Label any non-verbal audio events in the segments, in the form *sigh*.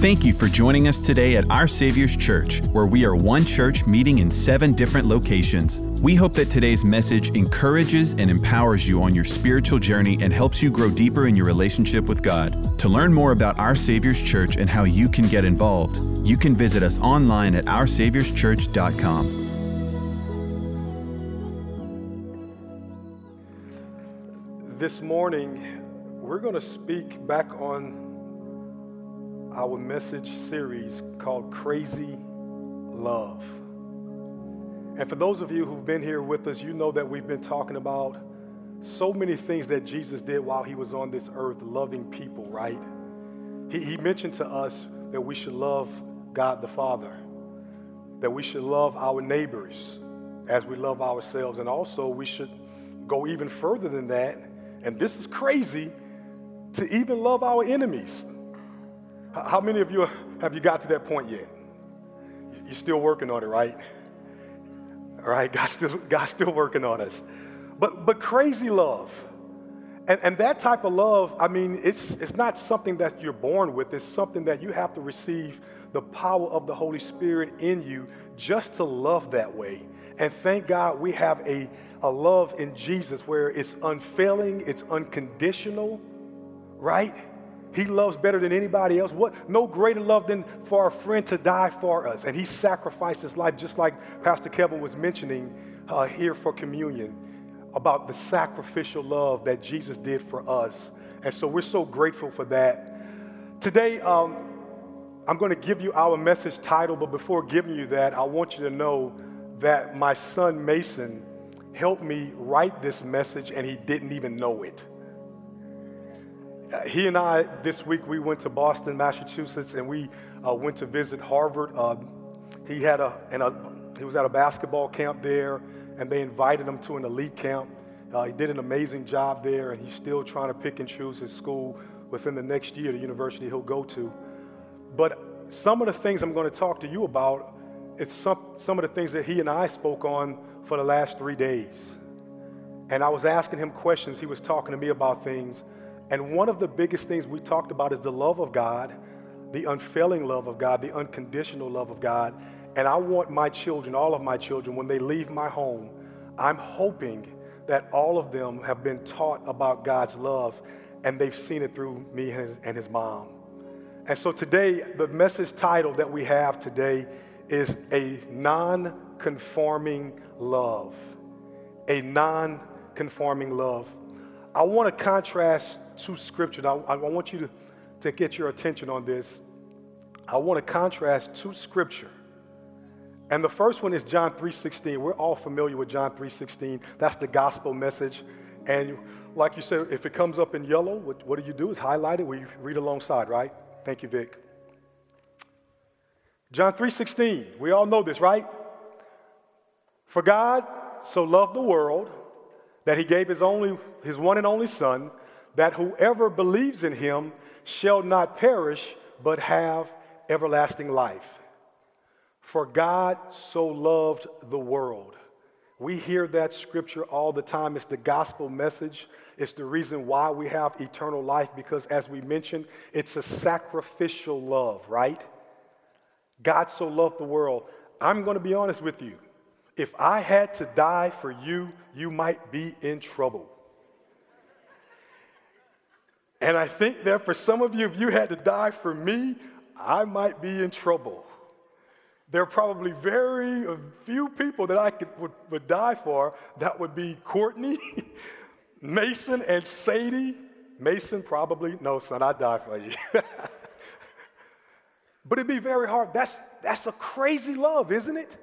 Thank you for joining us today at Our Savior's Church, where we are one church meeting in seven different locations. We hope that today's message encourages and empowers you on your spiritual journey and helps you grow deeper in your relationship with God. To learn more about Our Savior's Church and how you can get involved, you can visit us online at OurSaviour'sChurch.com. This morning, we're going to speak back on our message series called Crazy Love. And for those of you who've been here with us, you know that we've been talking about so many things that Jesus did while he was on this earth, loving people, right? He, he mentioned to us that we should love God the Father, that we should love our neighbors as we love ourselves, and also we should go even further than that. And this is crazy to even love our enemies. How many of you have you got to that point yet? You're still working on it, right? All right, God's still, God's still working on us. But, but crazy love. And, and that type of love, I mean, it's, it's not something that you're born with. It's something that you have to receive the power of the Holy Spirit in you just to love that way. And thank God we have a, a love in Jesus where it's unfailing, it's unconditional, right? He loves better than anybody else. What? No greater love than for a friend to die for us. And he sacrificed his life, just like Pastor Kevin was mentioning uh, here for communion, about the sacrificial love that Jesus did for us. And so we're so grateful for that. Today, um, I'm going to give you our message title, but before giving you that, I want you to know that my son Mason helped me write this message and he didn't even know it he and I, this week, we went to Boston, Massachusetts, and we uh, went to visit Harvard. Uh, he had a, and a, he was at a basketball camp there, and they invited him to an elite camp. Uh, he did an amazing job there, and he's still trying to pick and choose his school within the next year, the university he'll go to. But some of the things I'm going to talk to you about, it's some, some of the things that he and I spoke on for the last three days. And I was asking him questions. He was talking to me about things. And one of the biggest things we talked about is the love of God, the unfailing love of God, the unconditional love of God. And I want my children, all of my children, when they leave my home, I'm hoping that all of them have been taught about God's love and they've seen it through me and his, and his mom. And so today, the message title that we have today is a non conforming love. A non conforming love. I want to contrast two scriptures. I, I want you to, to get your attention on this. I want to contrast two scripture. And the first one is John 3:16. We're all familiar with John 3:16. That's the gospel message. And like you said, if it comes up in yellow, what, what do you do is highlight it. We read alongside, right? Thank you, Vic. John 3:16. We all know this, right? For God so loved the world that he gave his only his one and only son that whoever believes in him shall not perish, but have everlasting life. For God so loved the world. We hear that scripture all the time. It's the gospel message. It's the reason why we have eternal life because, as we mentioned, it's a sacrificial love, right? God so loved the world. I'm going to be honest with you. If I had to die for you, you might be in trouble. And I think that for some of you, if you had to die for me, I might be in trouble. There are probably very few people that I could, would, would die for. That would be Courtney, *laughs* Mason, and Sadie. Mason, probably. No, son, I'd die for you. *laughs* but it'd be very hard. That's, that's a crazy love, isn't it?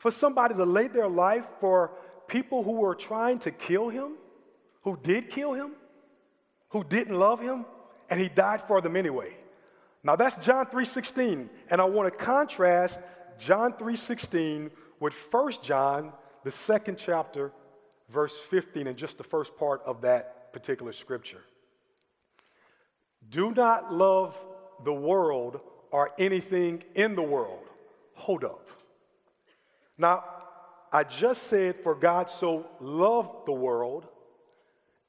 For somebody to lay their life for people who were trying to kill him, who did kill him who didn't love him, and he died for them anyway. Now that's John 3:16, and I want to contrast John 3:16 with 1 John, the second chapter, verse 15, and just the first part of that particular scripture. Do not love the world or anything in the world. Hold up. Now, I just said, for God so loved the world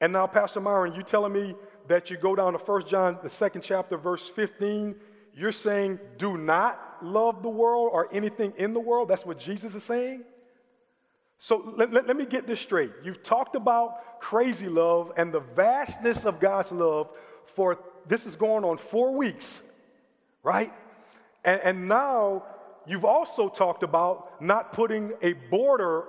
and now, Pastor Myron, you telling me that you go down to 1 John, the second chapter, verse 15, you're saying do not love the world or anything in the world? That's what Jesus is saying? So let, let, let, me get this straight. You've talked about crazy love and the vastness of God's love for this is going on four weeks, right? And, and now you've also talked about not putting a border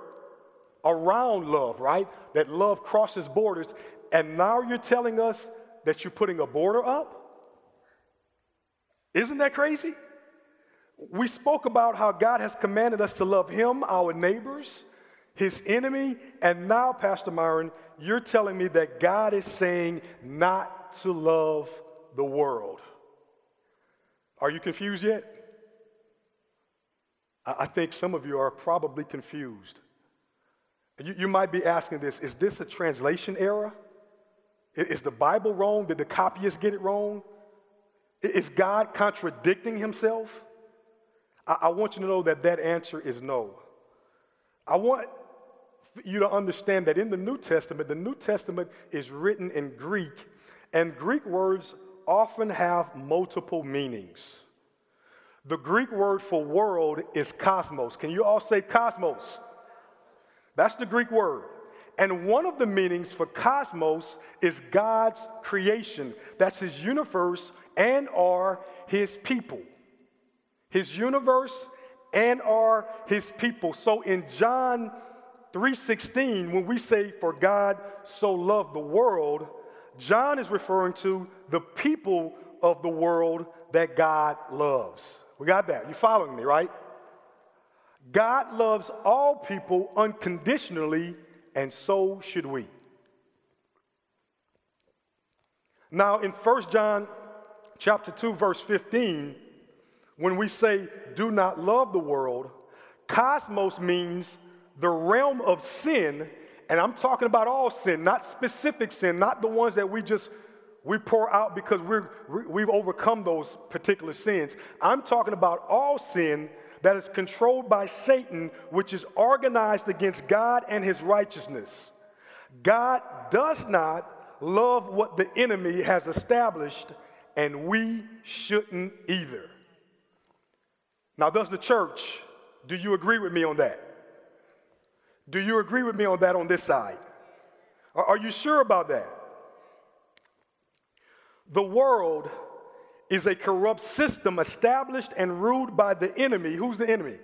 around love, right? That love crosses borders. And now you're telling us that you're putting a border up? Isn't that crazy? We spoke about how God has commanded us to love Him, our neighbors, His enemy, and now, Pastor Myron, you're telling me that God is saying not to love the world. Are you confused yet? I think some of you are probably confused. You, you might be asking this is this a translation error? Is the Bible wrong? Did the copyists get it wrong? Is God contradicting himself? I, I want you to know that that answer is no. I want you to understand that in the New Testament, the New Testament is written in Greek, and Greek words often have multiple meanings. The Greek word for world is cosmos. Can you all say cosmos? That's the Greek word. And one of the meanings for cosmos is God's creation. That's his universe and are his people. His universe and are his people. So in John 3:16 when we say for God so loved the world, John is referring to the people of the world that God loves. We got that. You following me, right? God loves all people unconditionally, and so should we. Now, in 1 John chapter 2, verse 15, when we say do not love the world, cosmos means the realm of sin, and I'm talking about all sin, not specific sin, not the ones that we just we pour out because we're, we've overcome those particular sins. I'm talking about all sin that is controlled by Satan, which is organized against God and his righteousness. God does not love what the enemy has established, and we shouldn't either. Now, does the church, do you agree with me on that? Do you agree with me on that on this side? Are you sure about that? The world is a corrupt system established and ruled by the enemy. Who's the enemy?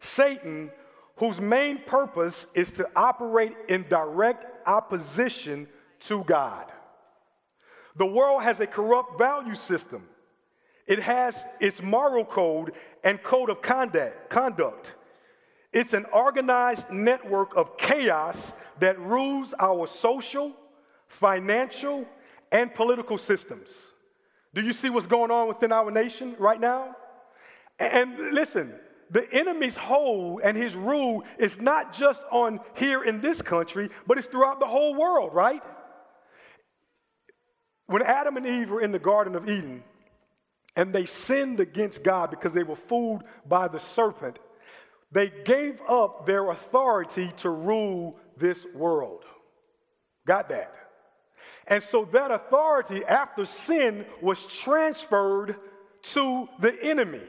Satan, whose main purpose is to operate in direct opposition to God. The world has a corrupt value system. It has its moral code and code of conduct. It's an organized network of chaos that rules our social, financial, and political systems. Do you see what's going on within our nation right now? And listen, the enemy's hold and his rule is not just on here in this country, but it's throughout the whole world, right? When Adam and Eve were in the Garden of Eden and they sinned against God because they were fooled by the serpent, they gave up their authority to rule this world. Got that? And so that authority after sin was transferred to the enemy,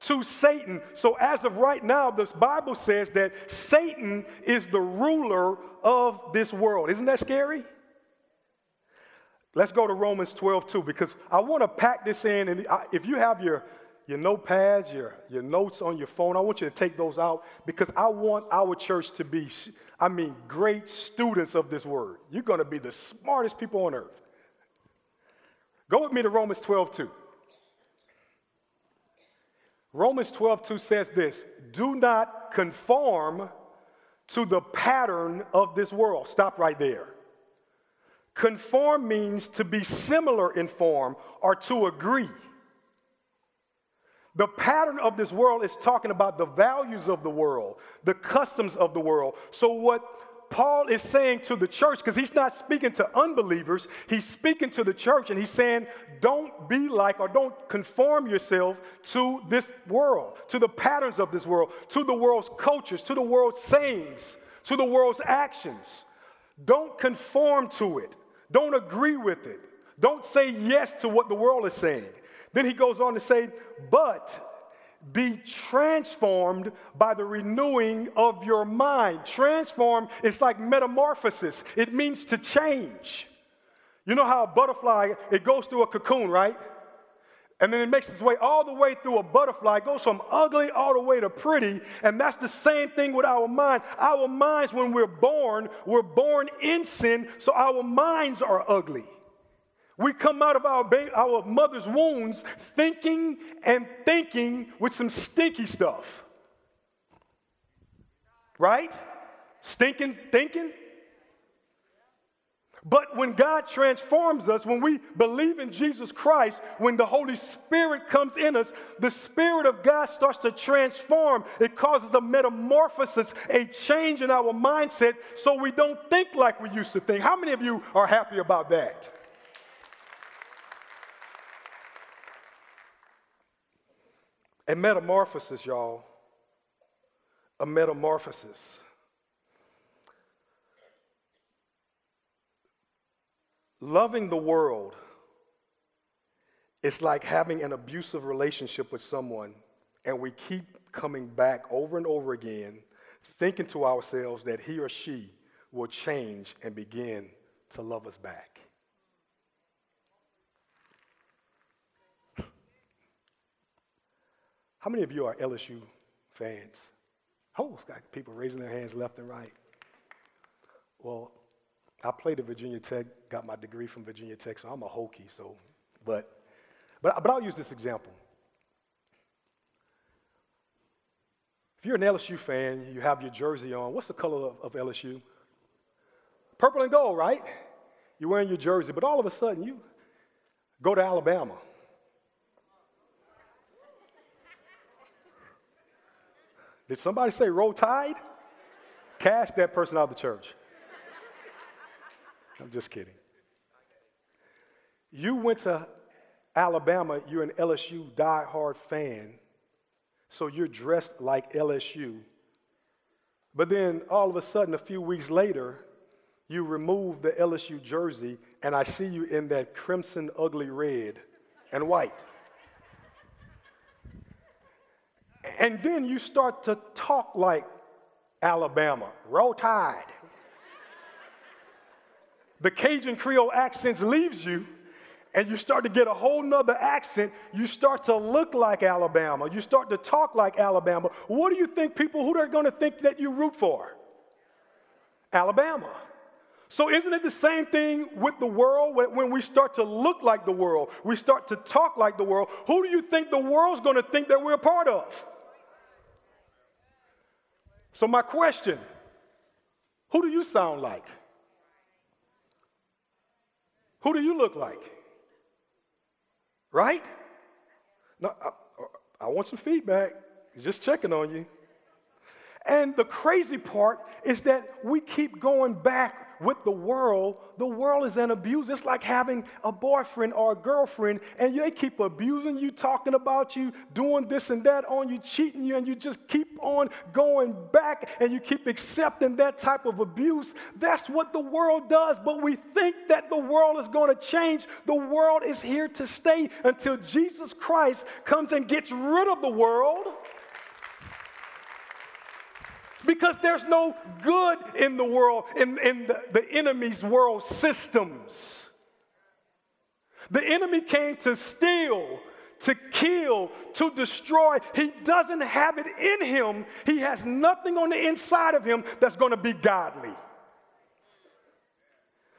to Satan. So as of right now, the Bible says that Satan is the ruler of this world. Isn't that scary? Let's go to Romans 12, 2, because I want to pack this in. And if you have your your notepads, your, your notes on your phone. I want you to take those out because I want our church to be, I mean, great students of this word. You're going to be the smartest people on earth. Go with me to Romans 12, 2. Romans 12, 2 says this Do not conform to the pattern of this world. Stop right there. Conform means to be similar in form or to agree. The pattern of this world is talking about the values of the world, the customs of the world. So, what Paul is saying to the church, because he's not speaking to unbelievers, he's speaking to the church and he's saying, don't be like or don't conform yourself to this world, to the patterns of this world, to the world's cultures, to the world's sayings, to the world's actions. Don't conform to it, don't agree with it. Don't say yes to what the world is saying. Then he goes on to say, but be transformed by the renewing of your mind. Transform is like metamorphosis, it means to change. You know how a butterfly, it goes through a cocoon, right? And then it makes its way all the way through a butterfly, it goes from ugly all the way to pretty. And that's the same thing with our mind. Our minds, when we're born, we're born in sin, so our minds are ugly. We come out of our, ba- our mother's wombs thinking and thinking with some stinky stuff. Right? Stinking thinking. But when God transforms us, when we believe in Jesus Christ, when the Holy Spirit comes in us, the Spirit of God starts to transform. It causes a metamorphosis, a change in our mindset so we don't think like we used to think. How many of you are happy about that? A metamorphosis, y'all. A metamorphosis. Loving the world is like having an abusive relationship with someone, and we keep coming back over and over again, thinking to ourselves that he or she will change and begin to love us back. How many of you are LSU fans? Oh, got people raising their hands left and right. Well, I played at Virginia Tech, got my degree from Virginia Tech, so I'm a Hokie. So, but, but, but I'll use this example. If you're an LSU fan, you have your jersey on. What's the color of, of LSU? Purple and gold, right? You're wearing your jersey, but all of a sudden you go to Alabama. Did somebody say roll tide? Cast that person out of the church. I'm just kidding. You went to Alabama, you're an LSU diehard fan, so you're dressed like LSU. But then all of a sudden, a few weeks later, you remove the LSU jersey, and I see you in that crimson, ugly red and white. And then you start to talk like Alabama. Roll tide. the Cajun Creole accent leaves you, and you start to get a whole nother accent. You start to look like Alabama. You start to talk like Alabama. What do you think people, who are going to think that you root for? Alabama. So, isn't it the same thing with the world? When we start to look like the world, we start to talk like the world, who do you think the world's going to think that we're a part of? So, my question who do you sound like? Who do you look like? Right? Now, I, I want some feedback. Just checking on you. And the crazy part is that we keep going back with the world, the world is an abuse. It's like having a boyfriend or a girlfriend, and they keep abusing you, talking about you, doing this and that on you, cheating you, and you just keep on going back and you keep accepting that type of abuse. That's what the world does, but we think that the world is going to change. The world is here to stay until Jesus Christ comes and gets rid of the world because there's no good in the world, in, in the, the enemy's world systems. The enemy came to steal, to kill, to destroy. He doesn't have it in him. He has nothing on the inside of him that's going to be godly.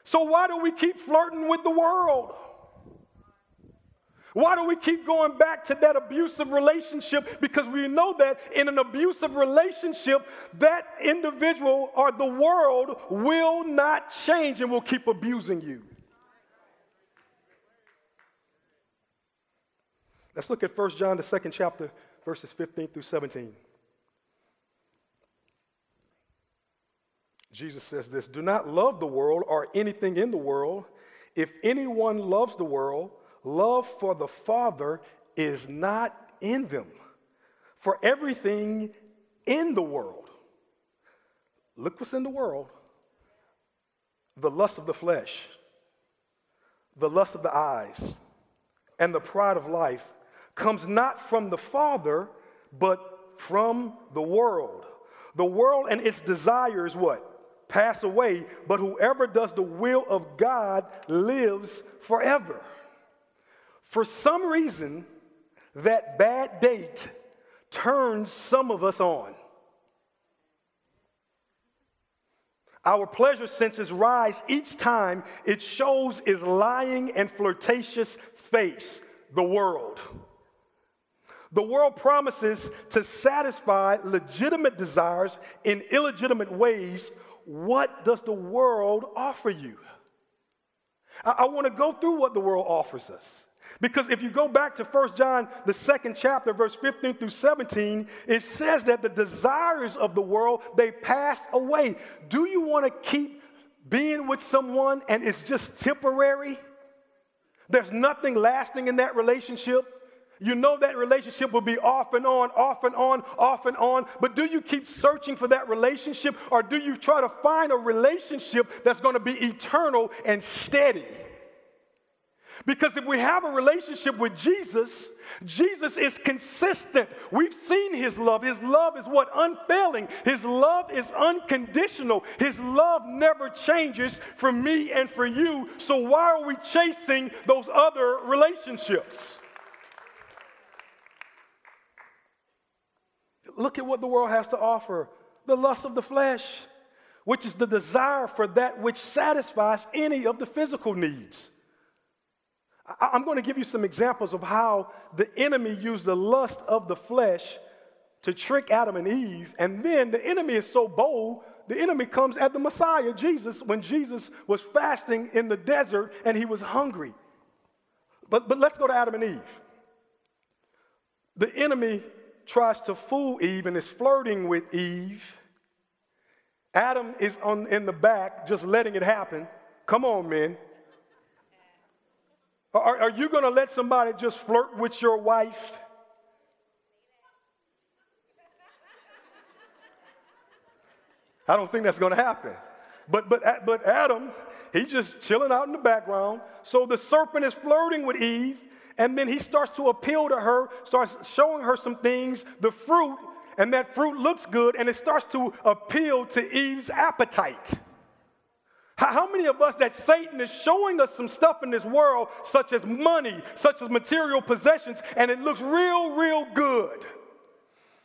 So, why do we keep flirting with the world? Why do we keep going back to that abusive relationship? Because we know that in an abusive relationship, that individual or the world will not change and will keep abusing you. Let's look at 1 John, the second chapter, verses 15 through 17. Jesus says this Do not love the world or anything in the world. If anyone loves the world, love for the Father is not in them. For everything in the world, look what's in the world the lust of the flesh, the lust of the eyes, and the pride of life comes not from the Father, but from the world. The world and its desires what? Pass away, but whoever does the will of God lives forever. For some reason, that bad date turns some of us on. Our pleasure senses rise each time it shows its lying and flirtatious face, the world. The world promises to satisfy legitimate desires in illegitimate ways. What does the world offer you? I, I want to go through what the world offers us. Because if you go back to 1 John, the second chapter, verse 15 through 17, it says that the desires of the world, they pass away. Do you want to keep being with someone and it's just temporary? There's nothing lasting in that relationship. You know that relationship will be off and on, off and on, off and on. But do you keep searching for that relationship or do you try to find a relationship that's going to be eternal and steady? Because if we have a relationship with Jesus, Jesus is consistent. We've seen his love. His love is what? Unfailing. His love is unconditional. His love never changes for me and for you. So why are we chasing those other relationships? Look at what the world has to offer the lust of the flesh, which is the desire for that which satisfies any of the physical needs. I'm going to give you some examples of how the enemy used the lust of the flesh to trick Adam and Eve. And then the enemy is so bold, the enemy comes at the Messiah, Jesus, when Jesus was fasting in the desert and he was hungry. But, but let's go to Adam and Eve. The enemy tries to fool Eve and is flirting with Eve. Adam is on, in the back, just letting it happen. Come on, men. Are, are you going to let somebody just flirt with your wife? I don't think that's going to happen. But, but, but Adam, he's just chilling out in the background. So the serpent is flirting with Eve, and then he starts to appeal to her, starts showing her some things, the fruit, and that fruit looks good, and it starts to appeal to Eve's appetite. How many of us that Satan is showing us some stuff in this world, such as money, such as material possessions, and it looks real, real good?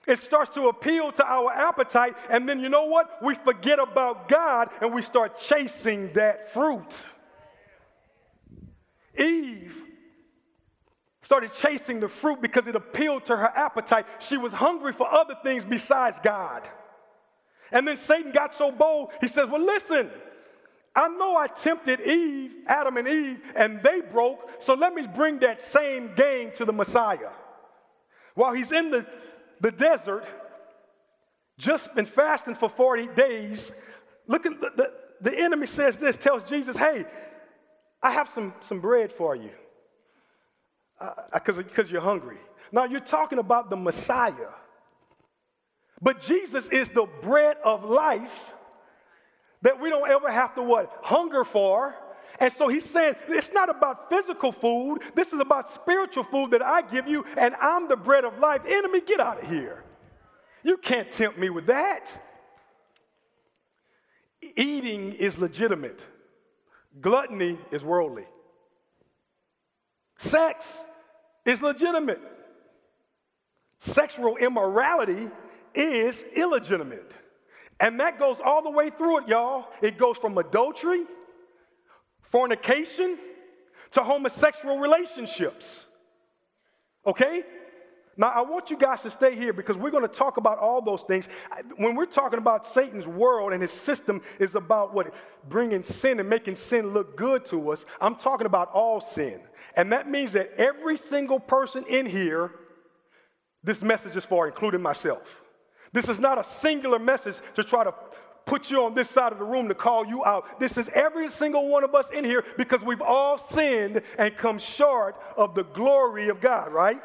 It starts to appeal to our appetite, and then you know what? We forget about God and we start chasing that fruit. Eve started chasing the fruit because it appealed to her appetite. She was hungry for other things besides God. And then Satan got so bold, he says, Well, listen. I know I tempted Eve, Adam and Eve, and they broke, so let me bring that same game to the Messiah. While he's in the, the desert, just been fasting for 40 days, look at the, the, the enemy says this, tells Jesus, hey, I have some, some bread for you because uh, you're hungry. Now, you're talking about the Messiah. But Jesus is the bread of life that we don't ever have to what? Hunger for. And so he's saying it's not about physical food. This is about spiritual food that I give you, and I'm the bread of life. Enemy, get out of here. You can't tempt me with that. Eating is legitimate, gluttony is worldly. Sex is legitimate. Sexual immorality is illegitimate. And that goes all the way through it, y'all. It goes from adultery, fornication, to homosexual relationships. Okay? Now, I want you guys to stay here because we're going to talk about all those things. When we're talking about Satan's world and his system is about what? Bringing sin and making sin look good to us, I'm talking about all sin. And that means that every single person in here, this message is for, including myself. This is not a singular message to try to put you on this side of the room to call you out. This is every single one of us in here because we've all sinned and come short of the glory of God, right?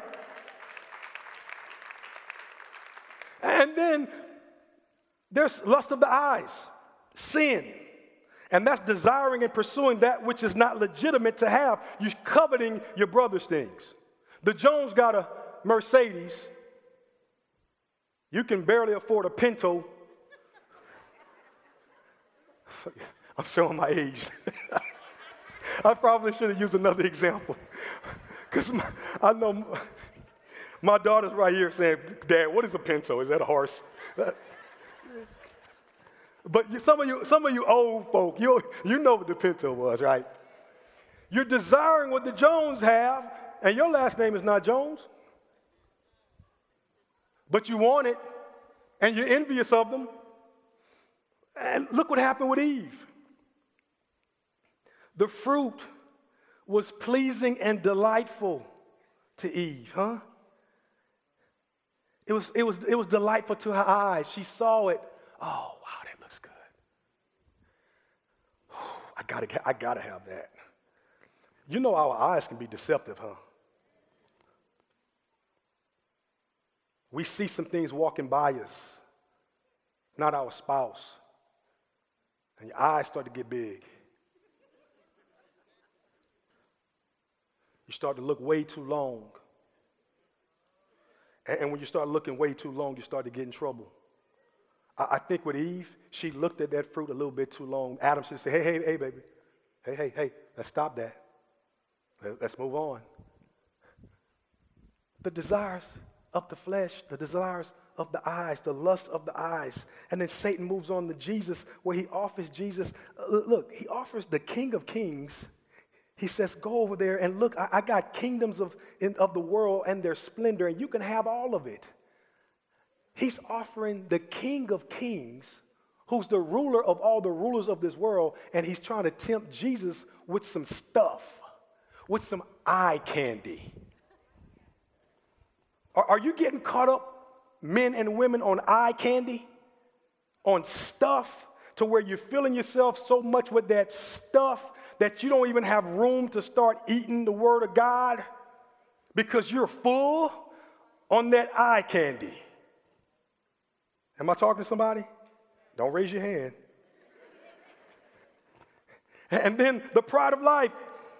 And then there's lust of the eyes, sin. And that's desiring and pursuing that which is not legitimate to have. You're coveting your brother's things. The Jones got a Mercedes. You can barely afford a Pinto. *laughs* I'm showing my age. *laughs* I probably should have used another example. *laughs* Because I know my daughter's right here saying, Dad, what is a Pinto? Is that a horse? But some of you, some of you old folk, you, you know what the Pinto was, right? You're desiring what the Jones have, and your last name is not Jones. But you want it, and you're envious of them. And look what happened with Eve. The fruit was pleasing and delightful to Eve, huh? It was, it was, it was delightful to her eyes. She saw it. Oh, wow, that looks good. I gotta, I gotta have that. You know our eyes can be deceptive, huh? We see some things walking by us, not our spouse, and your eyes start to get big. You start to look way too long. And when you start looking way too long, you start to get in trouble. I, think with Eve, she looked at that fruit a little bit too long. Adam should say, hey, hey, hey, baby. Hey, hey, hey, let's stop that. Let's move on. The desires of the flesh, the desires of the eyes, the lust of the eyes. And then Satan moves on to Jesus, where he offers Jesus, uh, look, he offers the King of Kings. He says, Go over there and look, I, I got kingdoms of, in, of the world and their splendor, and you can have all of it. He's offering the King of Kings, who's the ruler of all the rulers of this world, and he's trying to tempt Jesus with some stuff, with some eye candy. Are, are you getting caught up, men and women, on eye candy? On stuff? To where you're filling yourself so much with that stuff that you don't even have room to start eating the Word of God because you're full on that eye candy. Am I talking to somebody? Don't raise your hand. *laughs* And then the pride of life,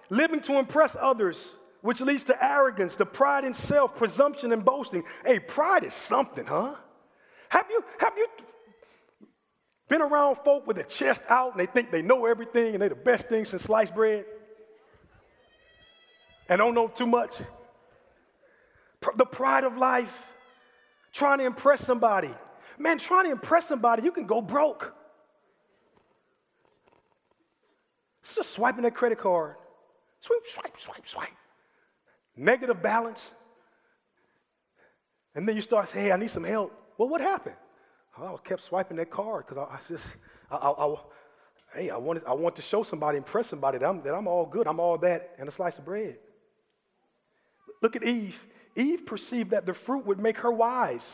living to impress others, which leads to arrogance, the pride in self, presumption, and boasting. Hey, pride is something, huh? Have you, have you been around folk with their chest out and they think they know everything and they're the best thing since sliced bread? And don't know too much? The pride of life, trying to impress somebody. Man, trying to impress somebody, you can go broke. It's just swiping that credit card. Swipe, swipe, swipe, swipe. Negative balance. And then you start saying, hey, I need some help. Well, what happened? Oh, I kept swiping that card because I, I, just, I, I, I, hey, I wanted, I want to show somebody, impress somebody that I'm, that I'm all good. I'm all that and a slice of bread. Look at Eve. Eve perceived that the fruit would make her wise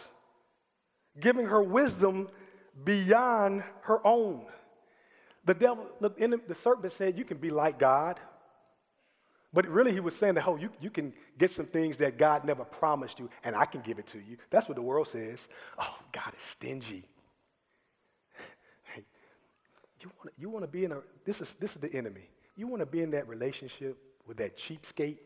giving her wisdom beyond her own. The devil, look, the, the serpent said, You can be like God. But really, he was saying that, oh, you, you can get some things that God never promised you, and I can give it to you. That's what the world says. Oh, God is stingy. Hey, you want you want to be in a, this is, this is the enemy. You want to be in that relationship with that cheapskate?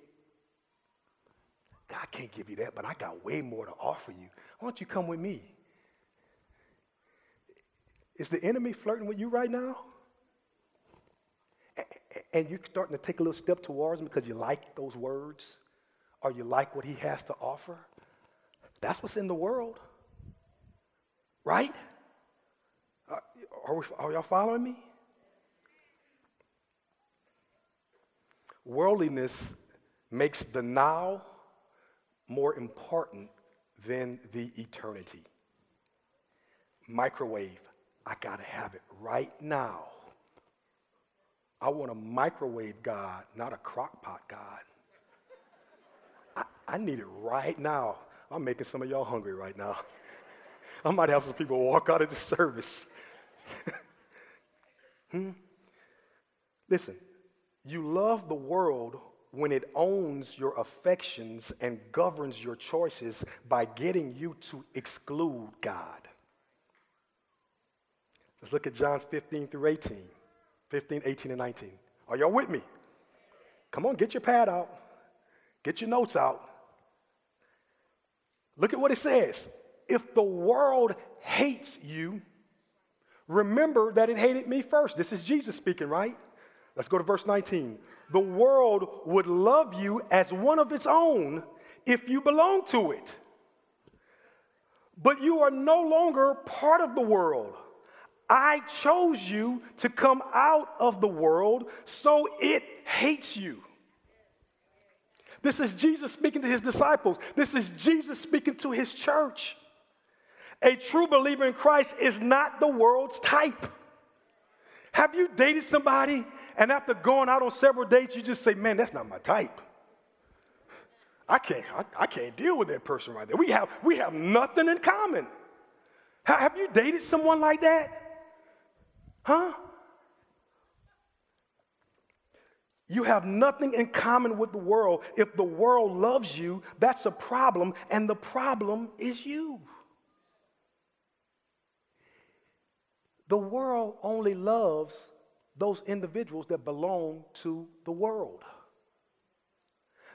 God can't give you that, but I got way more to offer you. Why don't you come with me? Is the enemy flirting with you right now? And you're starting to take a little step towards him because you like those words or you like what he has to offer? That's what's in the world. Right? Uh, are, we, are y'all following me? Worldliness makes the now more important than the eternity. Microwave I got to have it right now. I want a microwave God, not a crock pot God. I, I need it right now. I'm making some of y'all hungry right now. I might have some people walk out of the service. *laughs* hmm? Listen, you love the world when it owns your affections and governs your choices by getting you to exclude God. Let's look at John 15 through 18. 15, 18, and 19. Are y'all with me? Come on, get your pad out, get your notes out. Look at what it says. If the world hates you, remember that it hated me first. This is Jesus speaking, right? Let's go to verse 19. The world would love you as one of its own if you belong to it. But you are no longer part of the world. I chose you to come out of the world, so it hates you. This is Jesus speaking to his disciples. This is Jesus speaking to his church. A true believer in Christ is not the world's type. Have you dated somebody and after going out on several dates, you just say, man, that's not my type? I can't, I, I can't deal with that person right there. We have, we have nothing in common. Have you dated someone like that? Huh? You have nothing in common with the world. If the world loves you, that's a problem, and the problem is you. The world only loves those individuals that belong to the world.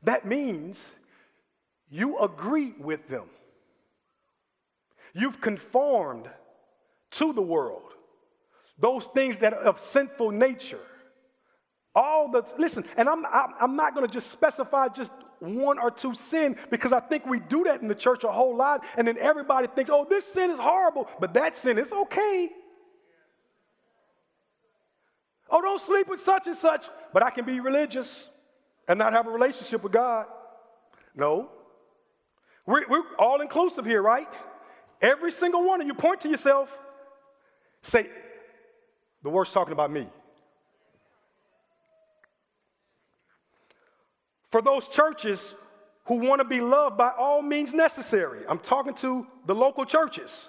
That means you agree with them. You've conformed to the world those things that are of sinful nature. All the, listen, and I'm, I'm not going to just specify just one or two sin because I think we do that in the church a whole lot, and then everybody thinks, oh, this sin is horrible, but that sin is okay. Oh, don't sleep with such and such, but I can be religious and not have a relationship with God. No. We're, we're all inclusive here, right? Every single one of you point to yourself, say, the word's talking about me. For those churches who want to be loved by all means necessary, I'm talking to the local churches.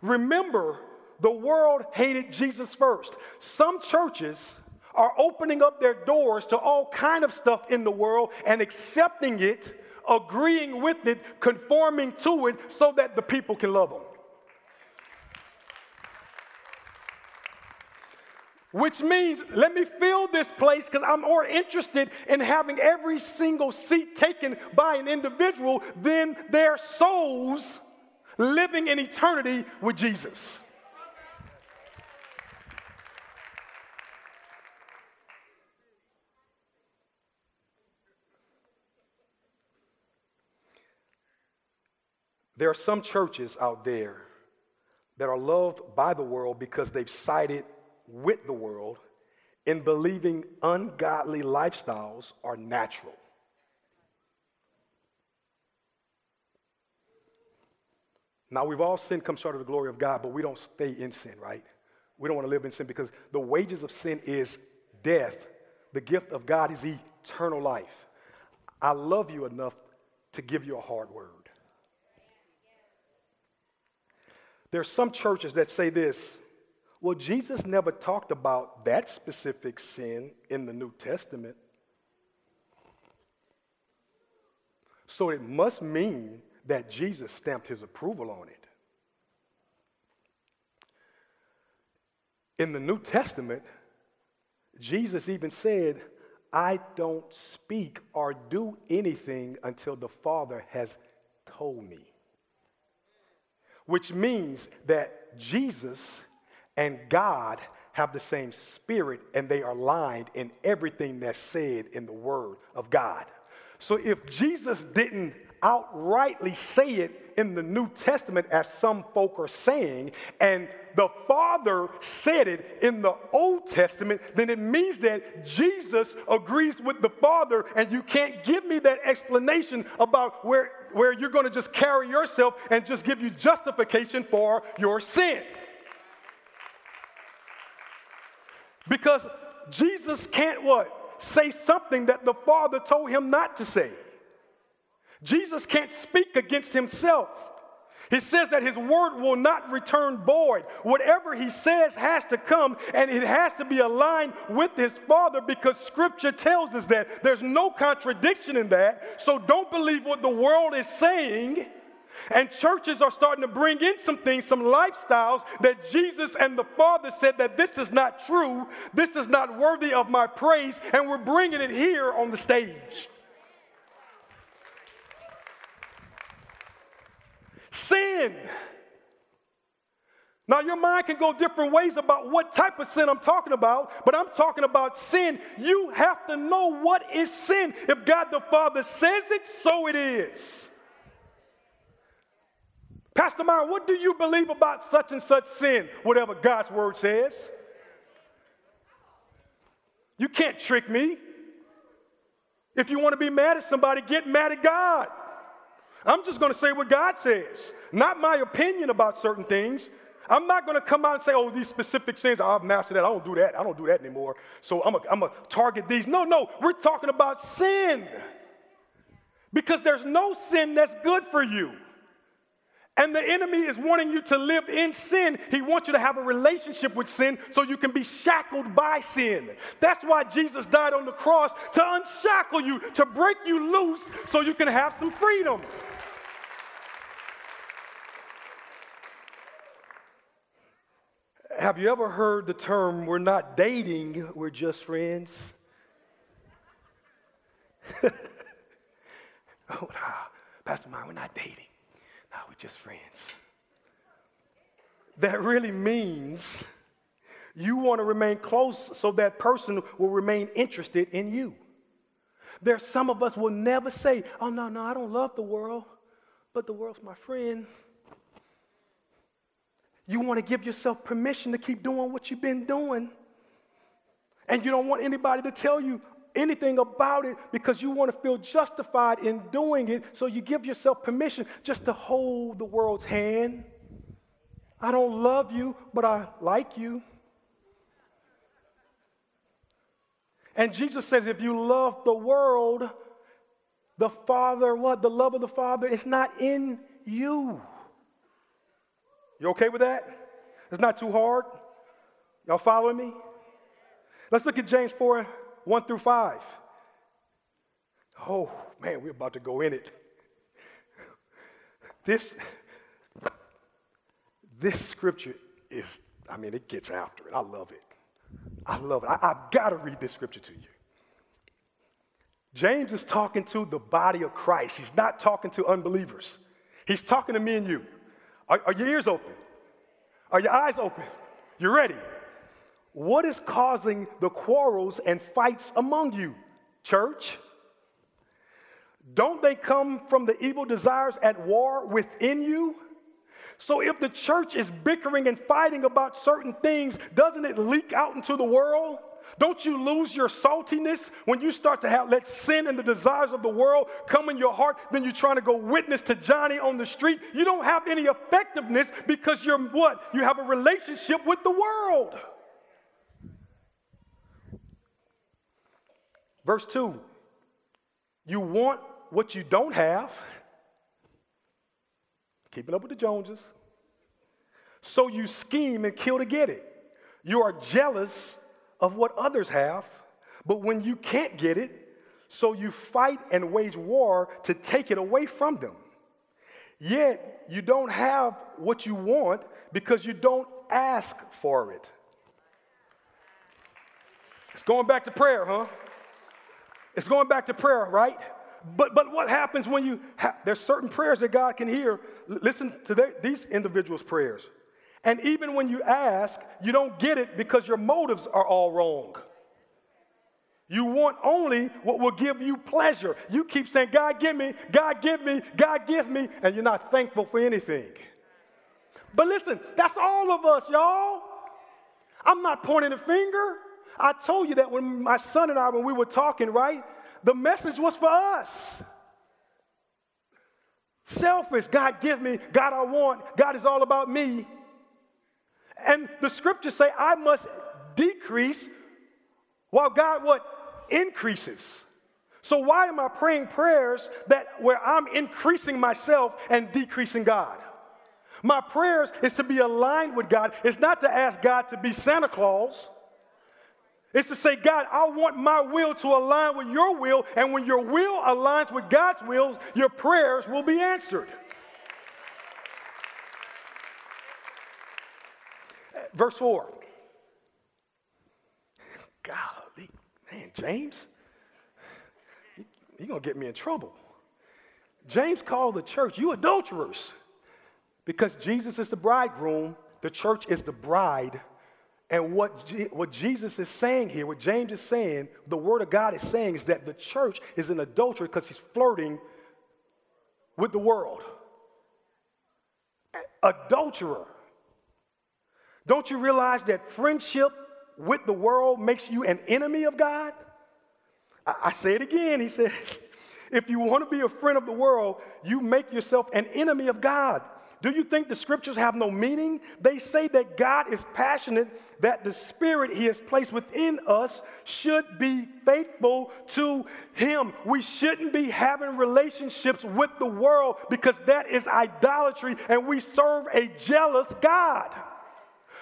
Remember, the world hated Jesus first. Some churches are opening up their doors to all kind of stuff in the world and accepting it, agreeing with it, conforming to it so that the people can love them. Which means let me fill this place because I'm more interested in having every single seat taken by an individual than their souls living in eternity with Jesus. There are some churches out there that are loved by the world because they've sided with the world in believing ungodly lifestyles are natural. Now, we've all sinned, come short of the glory of God, but we don't stay in sin, right? We don't want to live in sin because the wages of sin is death. The gift of God is eternal life. I love you enough to give you a hard word. There are some churches that say this well, Jesus never talked about that specific sin in the New Testament. So it must mean that Jesus stamped his approval on it. In the New Testament, Jesus even said, I don't speak or do anything until the Father has told me. Which means that Jesus and God have the same spirit and they are aligned in everything that's said in the Word of God. So if Jesus didn't outrightly say it in the New Testament, as some folk are saying, and the Father said it in the Old Testament, then it means that Jesus agrees with the Father, and you can't give me that explanation about where, where you're going to just carry yourself and just give you justification for your sin. Because Jesus can't what? Say something that the Father told him not to say. Jesus can't speak against himself. He says that his word will not return void. Whatever he says has to come and it has to be aligned with his Father because scripture tells us that. There's no contradiction in that. So don't believe what the world is saying And churches are starting to bring in some things, some lifestyles that Jesus and the Father said that this is not true, this is not worthy of my praise, and we're bringing it here on the stage. Sin. Now, your mind can go different ways about what type of sin I'm talking about, but I'm talking about sin. You have to know what is sin. If God the Father says it, so it is. Pastor Myron, what do you believe about such and such sin? Whatever God's word says. You can't trick me. If you want to be mad at somebody, get mad at God. I'm just going to say what God says, not my opinion about certain things. I'm not going to come out and say, oh, these specific sins, I've mastered that. I don't do that. I don't do that anymore. So I'm going to target these. No, no, we're talking about sin. Because there's no sin that's good for you. And the enemy is wanting you to live in sin. He wants you to have a relationship with sin so you can be shackled by sin. That's why Jesus died on the cross to unshackle you, to break you loose so you can have some freedom. Have you ever heard the term, we're not dating, we're just friends? *laughs* oh, no, Pastor Mike, we're not dating. We're just friends. That really means you want to remain close so that person will remain interested in you. There's some of us will never say, Oh, no, no, I don't love the world, but the world's my friend. You want to give yourself permission to keep doing what you've been doing. And you don't want anybody to tell you, anything about it because you want to feel justified in doing it. So you give yourself permission just to hold the world's hand. I don't love you, but I like you. And Jesus says, if you love the world, the Father, what? The love of the Father is not in you. You okay with that? It's not too hard? Y'all following me? Let's look at James 4 1 through 5. Oh, man, we're about to go in it. This, this scripture is, I mean, it gets after it. I love it. I love it. I, I've got to read this scripture to you. James is talking to the body of Christ. He's not talking to unbelievers. He's talking to me and you. Are, are your ears open? Are your eyes open? You ready? What is causing the quarrels and fights among you, church? Don't they come from the evil desires at war within you? So, if the church is bickering and fighting about certain things, doesn't it leak out into the world? Don't you lose your saltiness when you start to have let sin and the desires of the world come in your heart? Then you're trying to go witness to Johnny on the street. You don't have any effectiveness because you're what? You have a relationship with the world. Verse 2 You want what you don't have, keeping up with the Joneses, so you scheme and kill to get it. You are jealous of what others have, but when you can't get it, so you fight and wage war to take it away from them. Yet you don't have what you want because you don't ask for it. It's going back to prayer, huh? It's going back to prayer, right? But, but what happens when you have, there's certain prayers that God can hear. Listen to these individuals' prayers. And even when you ask, you don't get it because your motives are all wrong. You want only what will give you pleasure. You keep saying, God, give me, God, give me, God, give me, and you're not thankful for anything. But listen, that's all of us, y'all. I'm not pointing a finger. I told you that when my son and I, when we were talking, right? The message was for us. Selfish. God, give me. God, I want. God is all about me. And the scriptures say, I must decrease while God what? Increases. So why am I praying prayers that where I'm increasing myself and decreasing God? My prayers is to be aligned with God. It's not to ask God to be Santa Claus. It's to say, God, I want my will to align with your will. And when your will aligns with God's will, your prayers will be answered. Verse 4. Golly, man, James, you're going to get me in trouble. James called the church, you adulterers, because Jesus is the bridegroom, the church is the bride and what, G- what Jesus is saying here, what James is saying, the word of God is saying, is that the church is an adulterer because he's flirting with the world. Adulterer. Don't you realize that friendship with the world makes you an enemy of God? I, I say it again. He says, *laughs* if you want to be a friend of the world, you make yourself an enemy of God. Do you think the scriptures have no meaning? They say that God is passionate, that the spirit he has placed within us should be faithful to him. We shouldn't be having relationships with the world because that is idolatry and we serve a jealous God.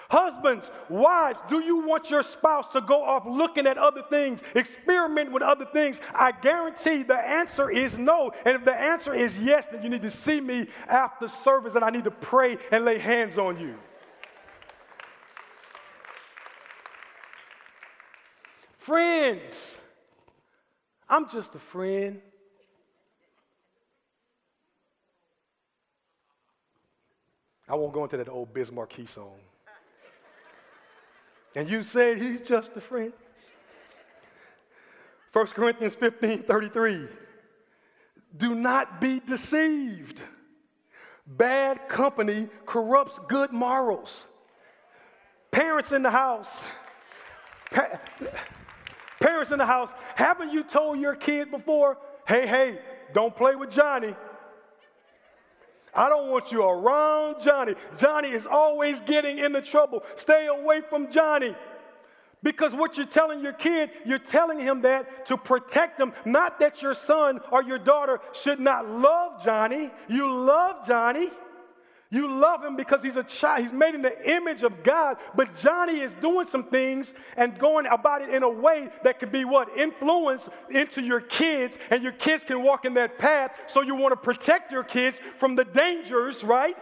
Husbands, wives, do you want your spouse to go off looking at other things, experiment with other things? I guarantee the answer is no. And if the answer is yes, then you need to see me after service and I need to pray and lay hands on you. Friends, I'm just a friend. I won't go into that old Biz Markie song. And you say he's just a friend. 1 Corinthians 15 33. Do not be deceived. Bad company corrupts good morals. Parents in the house, pa- parents in the house, haven't you told your kid before, hey, hey, don't play with Johnny? I don't want you around Johnny. Johnny is always getting into trouble. Stay away from Johnny. Because what you're telling your kid, you're telling him that to protect him, not that your son or your daughter should not love Johnny. You love Johnny. You love him because he's a child. He's made in the image of God. But Johnny is doing some things and going about it in a way that can be what? Influence into your kids, and your kids can walk in that path. So you want to protect your kids from the dangers, right?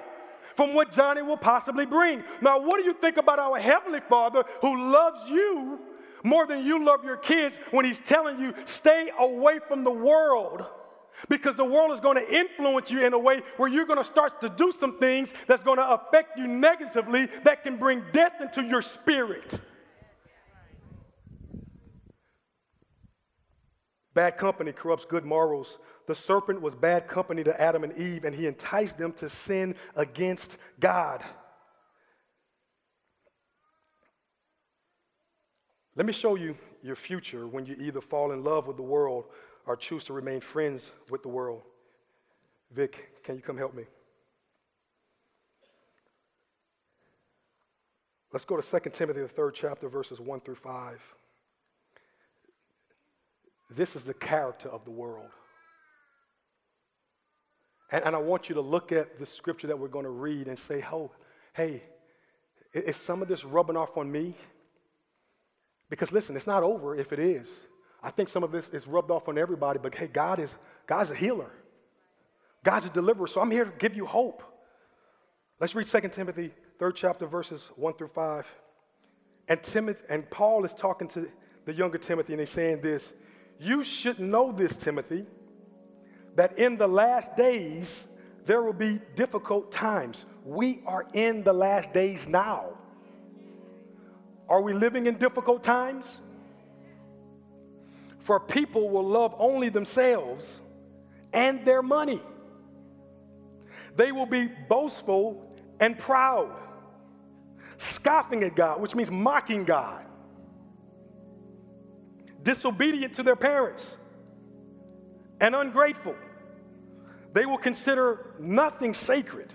From what Johnny will possibly bring. Now, what do you think about our Heavenly Father who loves you more than you love your kids when He's telling you, stay away from the world? Because the world is going to influence you in a way where you're going to start to do some things that's going to affect you negatively that can bring death into your spirit. Bad company corrupts good morals. The serpent was bad company to Adam and Eve, and he enticed them to sin against God. Let me show you your future when you either fall in love with the world or choose to remain friends with the world. Vic, can you come help me? Let's go to 2 Timothy, the third chapter, verses 1 through 5. This is the character of the world. And, and I want you to look at the scripture that we're going to read and say, oh, hey, is some of this rubbing off on me? Because listen, it's not over if it is. I think some of this is rubbed off on everybody, but hey, God is God's a healer. God's a deliverer. So I'm here to give you hope. Let's read 2 Timothy, third chapter, verses 1 through 5. And Timothy, and Paul is talking to the younger Timothy, and he's saying this: You should know this, Timothy, that in the last days there will be difficult times. We are in the last days now. Are we living in difficult times? For people will love only themselves and their money. They will be boastful and proud, scoffing at God, which means mocking God, disobedient to their parents, and ungrateful. They will consider nothing sacred.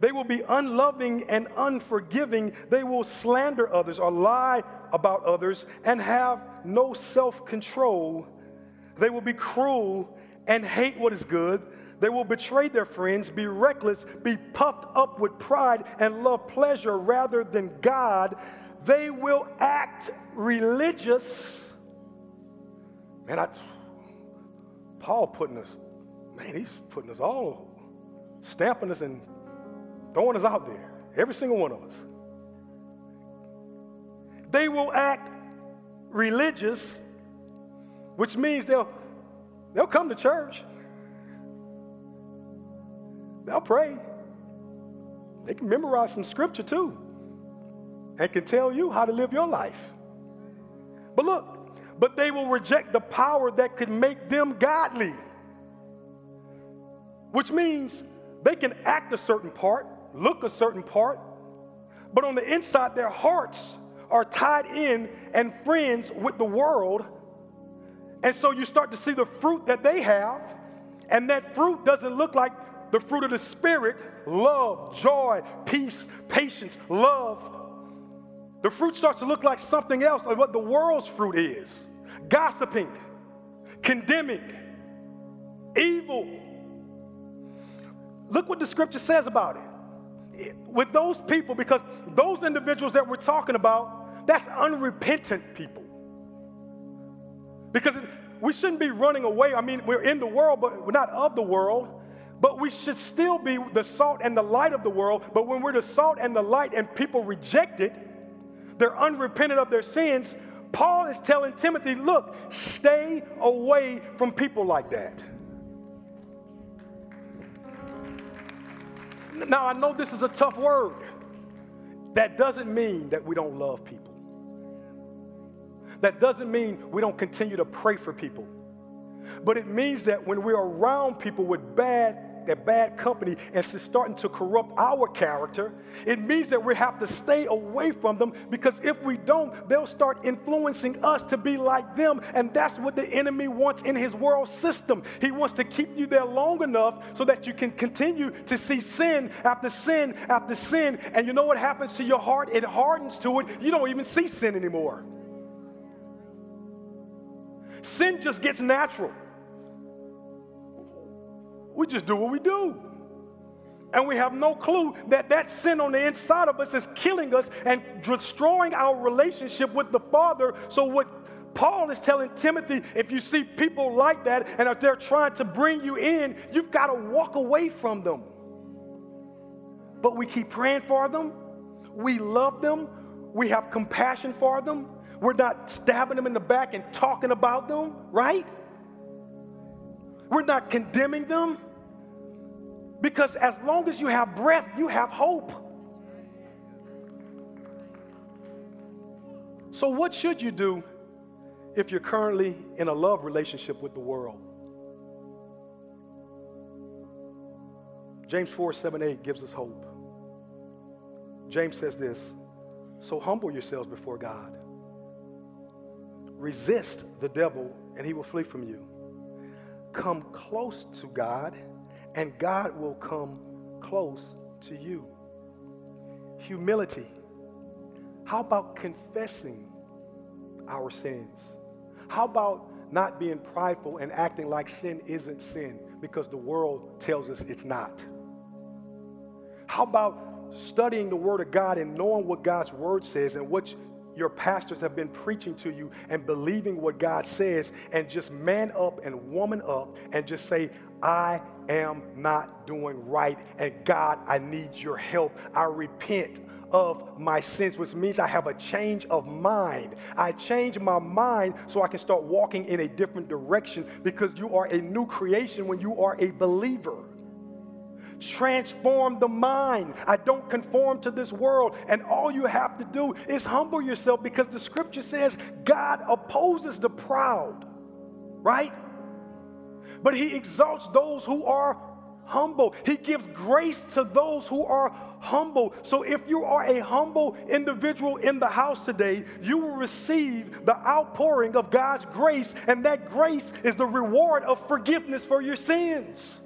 They will be unloving and unforgiving. They will slander others or lie about others and have no self control. They will be cruel and hate what is good. They will betray their friends, be reckless, be puffed up with pride, and love pleasure rather than God. They will act religious. Man, I, Paul putting us, man, he's putting us all, stamping us and throwing us out there, every single one of us. They will act religious, which means they'll, they'll come to church, they'll pray, they can memorize some scripture too, and can tell you how to live your life. But look, but they will reject the power that could make them godly, which means they can act a certain part, look a certain part, but on the inside, their hearts are tied in and friends with the world. And so you start to see the fruit that they have, and that fruit doesn't look like the fruit of the Spirit love, joy, peace, patience, love. The fruit starts to look like something else, like what the world's fruit is gossiping, condemning, evil. Look what the scripture says about it. With those people, because those individuals that we're talking about, that's unrepentant people. Because we shouldn't be running away. I mean, we're in the world, but we're not of the world. But we should still be the salt and the light of the world. But when we're the salt and the light and people reject it, they're unrepentant of their sins. Paul is telling Timothy, look, stay away from people like that. Now, I know this is a tough word. That doesn't mean that we don't love people. That doesn't mean we don't continue to pray for people. But it means that when we're around people with bad that bad company and it's starting to corrupt our character, it means that we have to stay away from them because if we don't, they'll start influencing us to be like them. And that's what the enemy wants in his world system. He wants to keep you there long enough so that you can continue to see sin after sin after sin. And you know what happens to your heart? It hardens to it. You don't even see sin anymore. Sin just gets natural. We just do what we do. And we have no clue that that sin on the inside of us is killing us and destroying our relationship with the Father. So, what Paul is telling Timothy if you see people like that and if they're trying to bring you in, you've got to walk away from them. But we keep praying for them, we love them, we have compassion for them. We're not stabbing them in the back and talking about them, right? We're not condemning them. Because as long as you have breath, you have hope. So, what should you do if you're currently in a love relationship with the world? James 4 7 8 gives us hope. James says this So humble yourselves before God. Resist the devil, and he will flee from you. Come close to God and God will come close to you. Humility. How about confessing our sins? How about not being prideful and acting like sin isn't sin because the world tells us it's not? How about studying the Word of God and knowing what God's Word says and what your pastors have been preaching to you and believing what God says and just man up and woman up and just say, I am not doing right. And God, I need your help. I repent of my sins, which means I have a change of mind. I change my mind so I can start walking in a different direction because you are a new creation when you are a believer. Transform the mind. I don't conform to this world. And all you have to do is humble yourself because the scripture says God opposes the proud, right? But he exalts those who are humble. He gives grace to those who are humble. So if you are a humble individual in the house today, you will receive the outpouring of God's grace, and that grace is the reward of forgiveness for your sins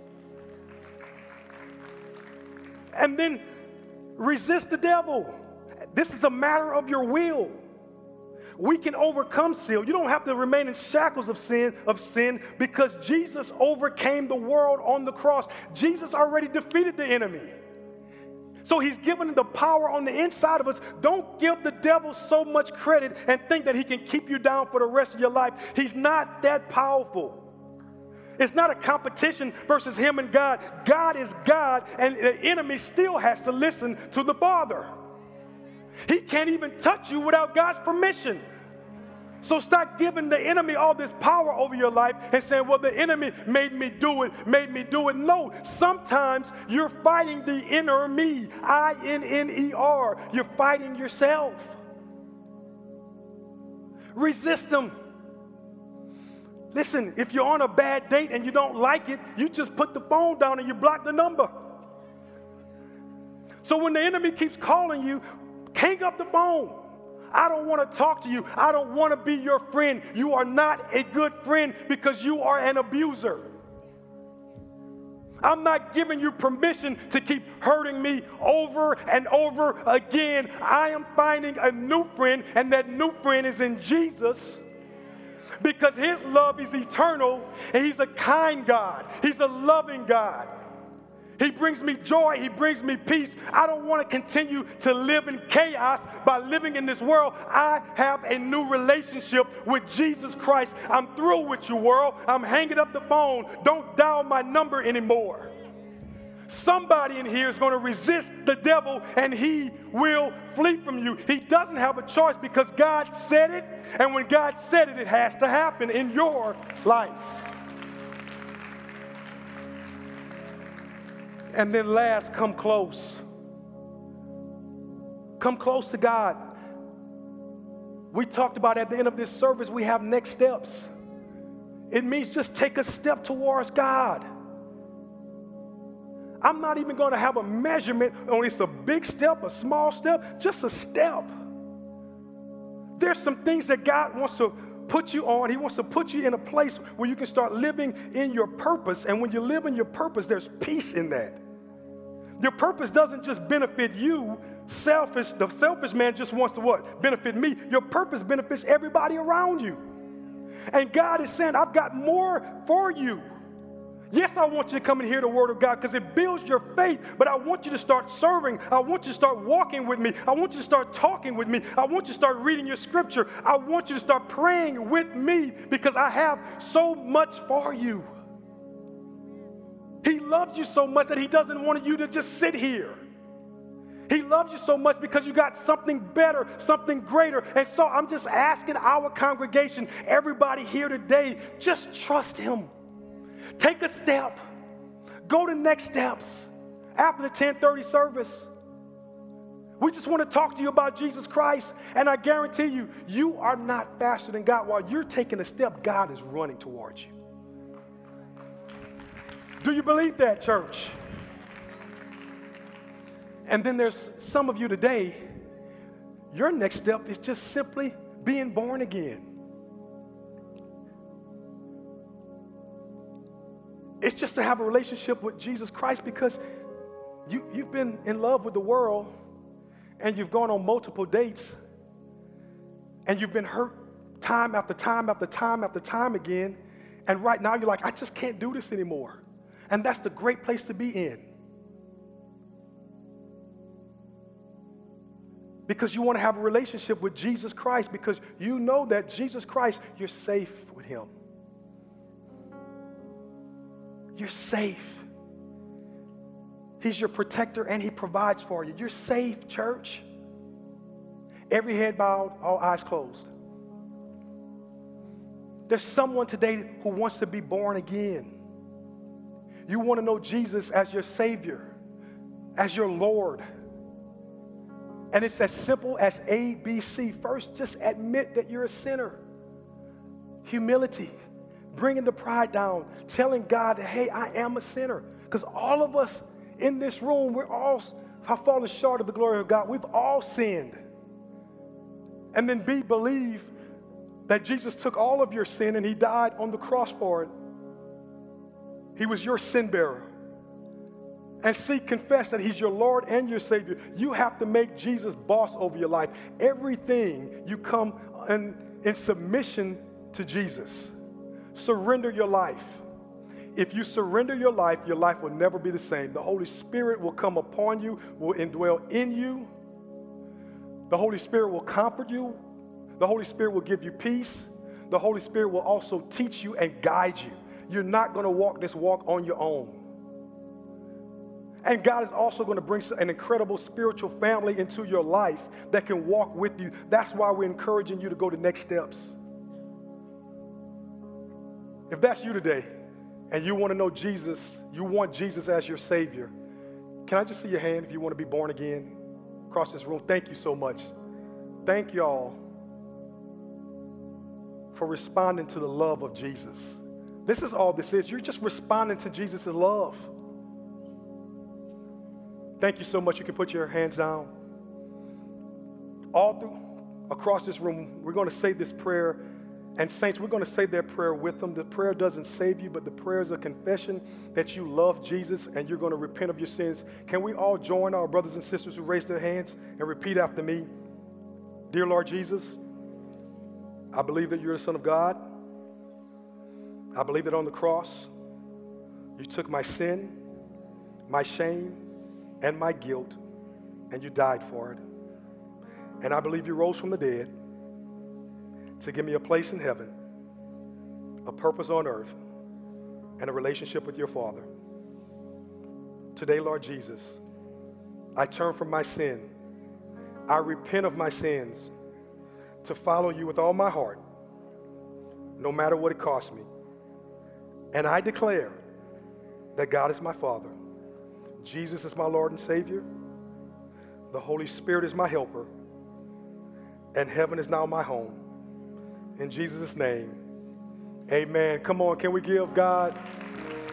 and then resist the devil. This is a matter of your will. We can overcome sin. You don't have to remain in shackles of sin of sin because Jesus overcame the world on the cross. Jesus already defeated the enemy. So he's given the power on the inside of us. Don't give the devil so much credit and think that he can keep you down for the rest of your life. He's not that powerful. It's not a competition versus him and God. God is God, and the enemy still has to listen to the Father. He can't even touch you without God's permission. So stop giving the enemy all this power over your life and saying, well, the enemy made me do it, made me do it. No, sometimes you're fighting the inner me, I N N E R. You're fighting yourself. Resist them. Listen, if you're on a bad date and you don't like it, you just put the phone down and you block the number. So when the enemy keeps calling you, hang up the phone. I don't want to talk to you. I don't want to be your friend. You are not a good friend because you are an abuser. I'm not giving you permission to keep hurting me over and over again. I am finding a new friend, and that new friend is in Jesus because his love is eternal and he's a kind God, he's a loving God. He brings me joy. He brings me peace. I don't want to continue to live in chaos by living in this world. I have a new relationship with Jesus Christ. I'm through with you, world. I'm hanging up the phone. Don't dial my number anymore. Somebody in here is going to resist the devil and he will flee from you. He doesn't have a choice because God said it, and when God said it, it has to happen in your life. And then last, come close. Come close to God. We talked about at the end of this service, we have next steps. It means just take a step towards God. I'm not even going to have a measurement on it's a big step, a small step, just a step. There's some things that God wants to put you on. He wants to put you in a place where you can start living in your purpose. And when you live in your purpose, there's peace in that. Your purpose doesn't just benefit you. Selfish, the selfish man just wants to what? Benefit me. Your purpose benefits everybody around you. And God is saying, I've got more for you. Yes, I want you to come and hear the word of God because it builds your faith, but I want you to start serving. I want you to start walking with me. I want you to start talking with me. I want you to start reading your scripture. I want you to start praying with me because I have so much for you. He loves you so much that He doesn't want you to just sit here. He loves you so much because you got something better, something greater. And so I'm just asking our congregation, everybody here today, just trust Him. Take a step. Go to next steps after the 1030 service. We just want to talk to you about Jesus Christ. And I guarantee you, you are not faster than God. While you're taking a step, God is running towards you. Do you believe that, church? And then there's some of you today, your next step is just simply being born again. It's just to have a relationship with Jesus Christ because you, you've been in love with the world and you've gone on multiple dates and you've been hurt time after time after time after time again. And right now you're like, I just can't do this anymore. And that's the great place to be in. Because you want to have a relationship with Jesus Christ because you know that Jesus Christ, you're safe with Him. You're safe. He's your protector and He provides for you. You're safe, church. Every head bowed, all eyes closed. There's someone today who wants to be born again. You want to know Jesus as your Savior, as your Lord. And it's as simple as A, B, C. First, just admit that you're a sinner. Humility, bringing the pride down, telling God that, hey, I am a sinner. Because all of us in this room, we're all have fallen short of the glory of God. We've all sinned. And then B, believe that Jesus took all of your sin and he died on the cross for it. He was your sin bearer. And see, confess that He's your Lord and your Savior. You have to make Jesus boss over your life. Everything you come in, in submission to Jesus. Surrender your life. If you surrender your life, your life will never be the same. The Holy Spirit will come upon you, will indwell in you. The Holy Spirit will comfort you. The Holy Spirit will give you peace. The Holy Spirit will also teach you and guide you. You're not going to walk this walk on your own. And God is also going to bring an incredible spiritual family into your life that can walk with you. That's why we're encouraging you to go to next steps. If that's you today and you want to know Jesus, you want Jesus as your Savior, can I just see your hand if you want to be born again across this room? Thank you so much. Thank y'all for responding to the love of Jesus. This is all this is. You're just responding to Jesus' love. Thank you so much. You can put your hands down. All through across this room, we're going to say this prayer. And, saints, we're going to say that prayer with them. The prayer doesn't save you, but the prayer is a confession that you love Jesus and you're going to repent of your sins. Can we all join our brothers and sisters who raised their hands and repeat after me? Dear Lord Jesus, I believe that you're the Son of God. I believe that on the cross, you took my sin, my shame, and my guilt, and you died for it. And I believe you rose from the dead to give me a place in heaven, a purpose on earth, and a relationship with your Father. Today, Lord Jesus, I turn from my sin. I repent of my sins to follow you with all my heart, no matter what it costs me. And I declare that God is my Father Jesus is my Lord and Savior. The Holy Spirit is my helper. And heaven is now my home. In Jesus' name, amen. Come on, can we give God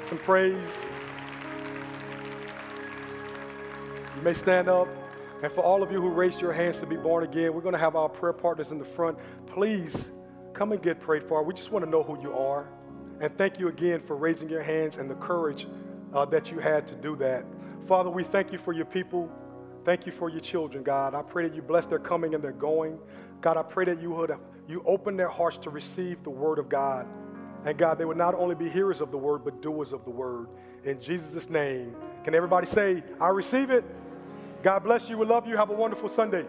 some praise? You may stand up. And for all of you who raised your hands to be born again, we're going to have our prayer partners in the front. Please come and get prayed for. We just want to know who you are. And thank you again for raising your hands and the courage uh, that you had to do that. Father, we thank you for your people. Thank you for your children, God. I pray that you bless their coming and their going. God, I pray that you would you open their hearts to receive the word of God. And God, they would not only be hearers of the word, but doers of the word. In Jesus' name. Can everybody say, I receive it? God bless you. We love you. Have a wonderful Sunday.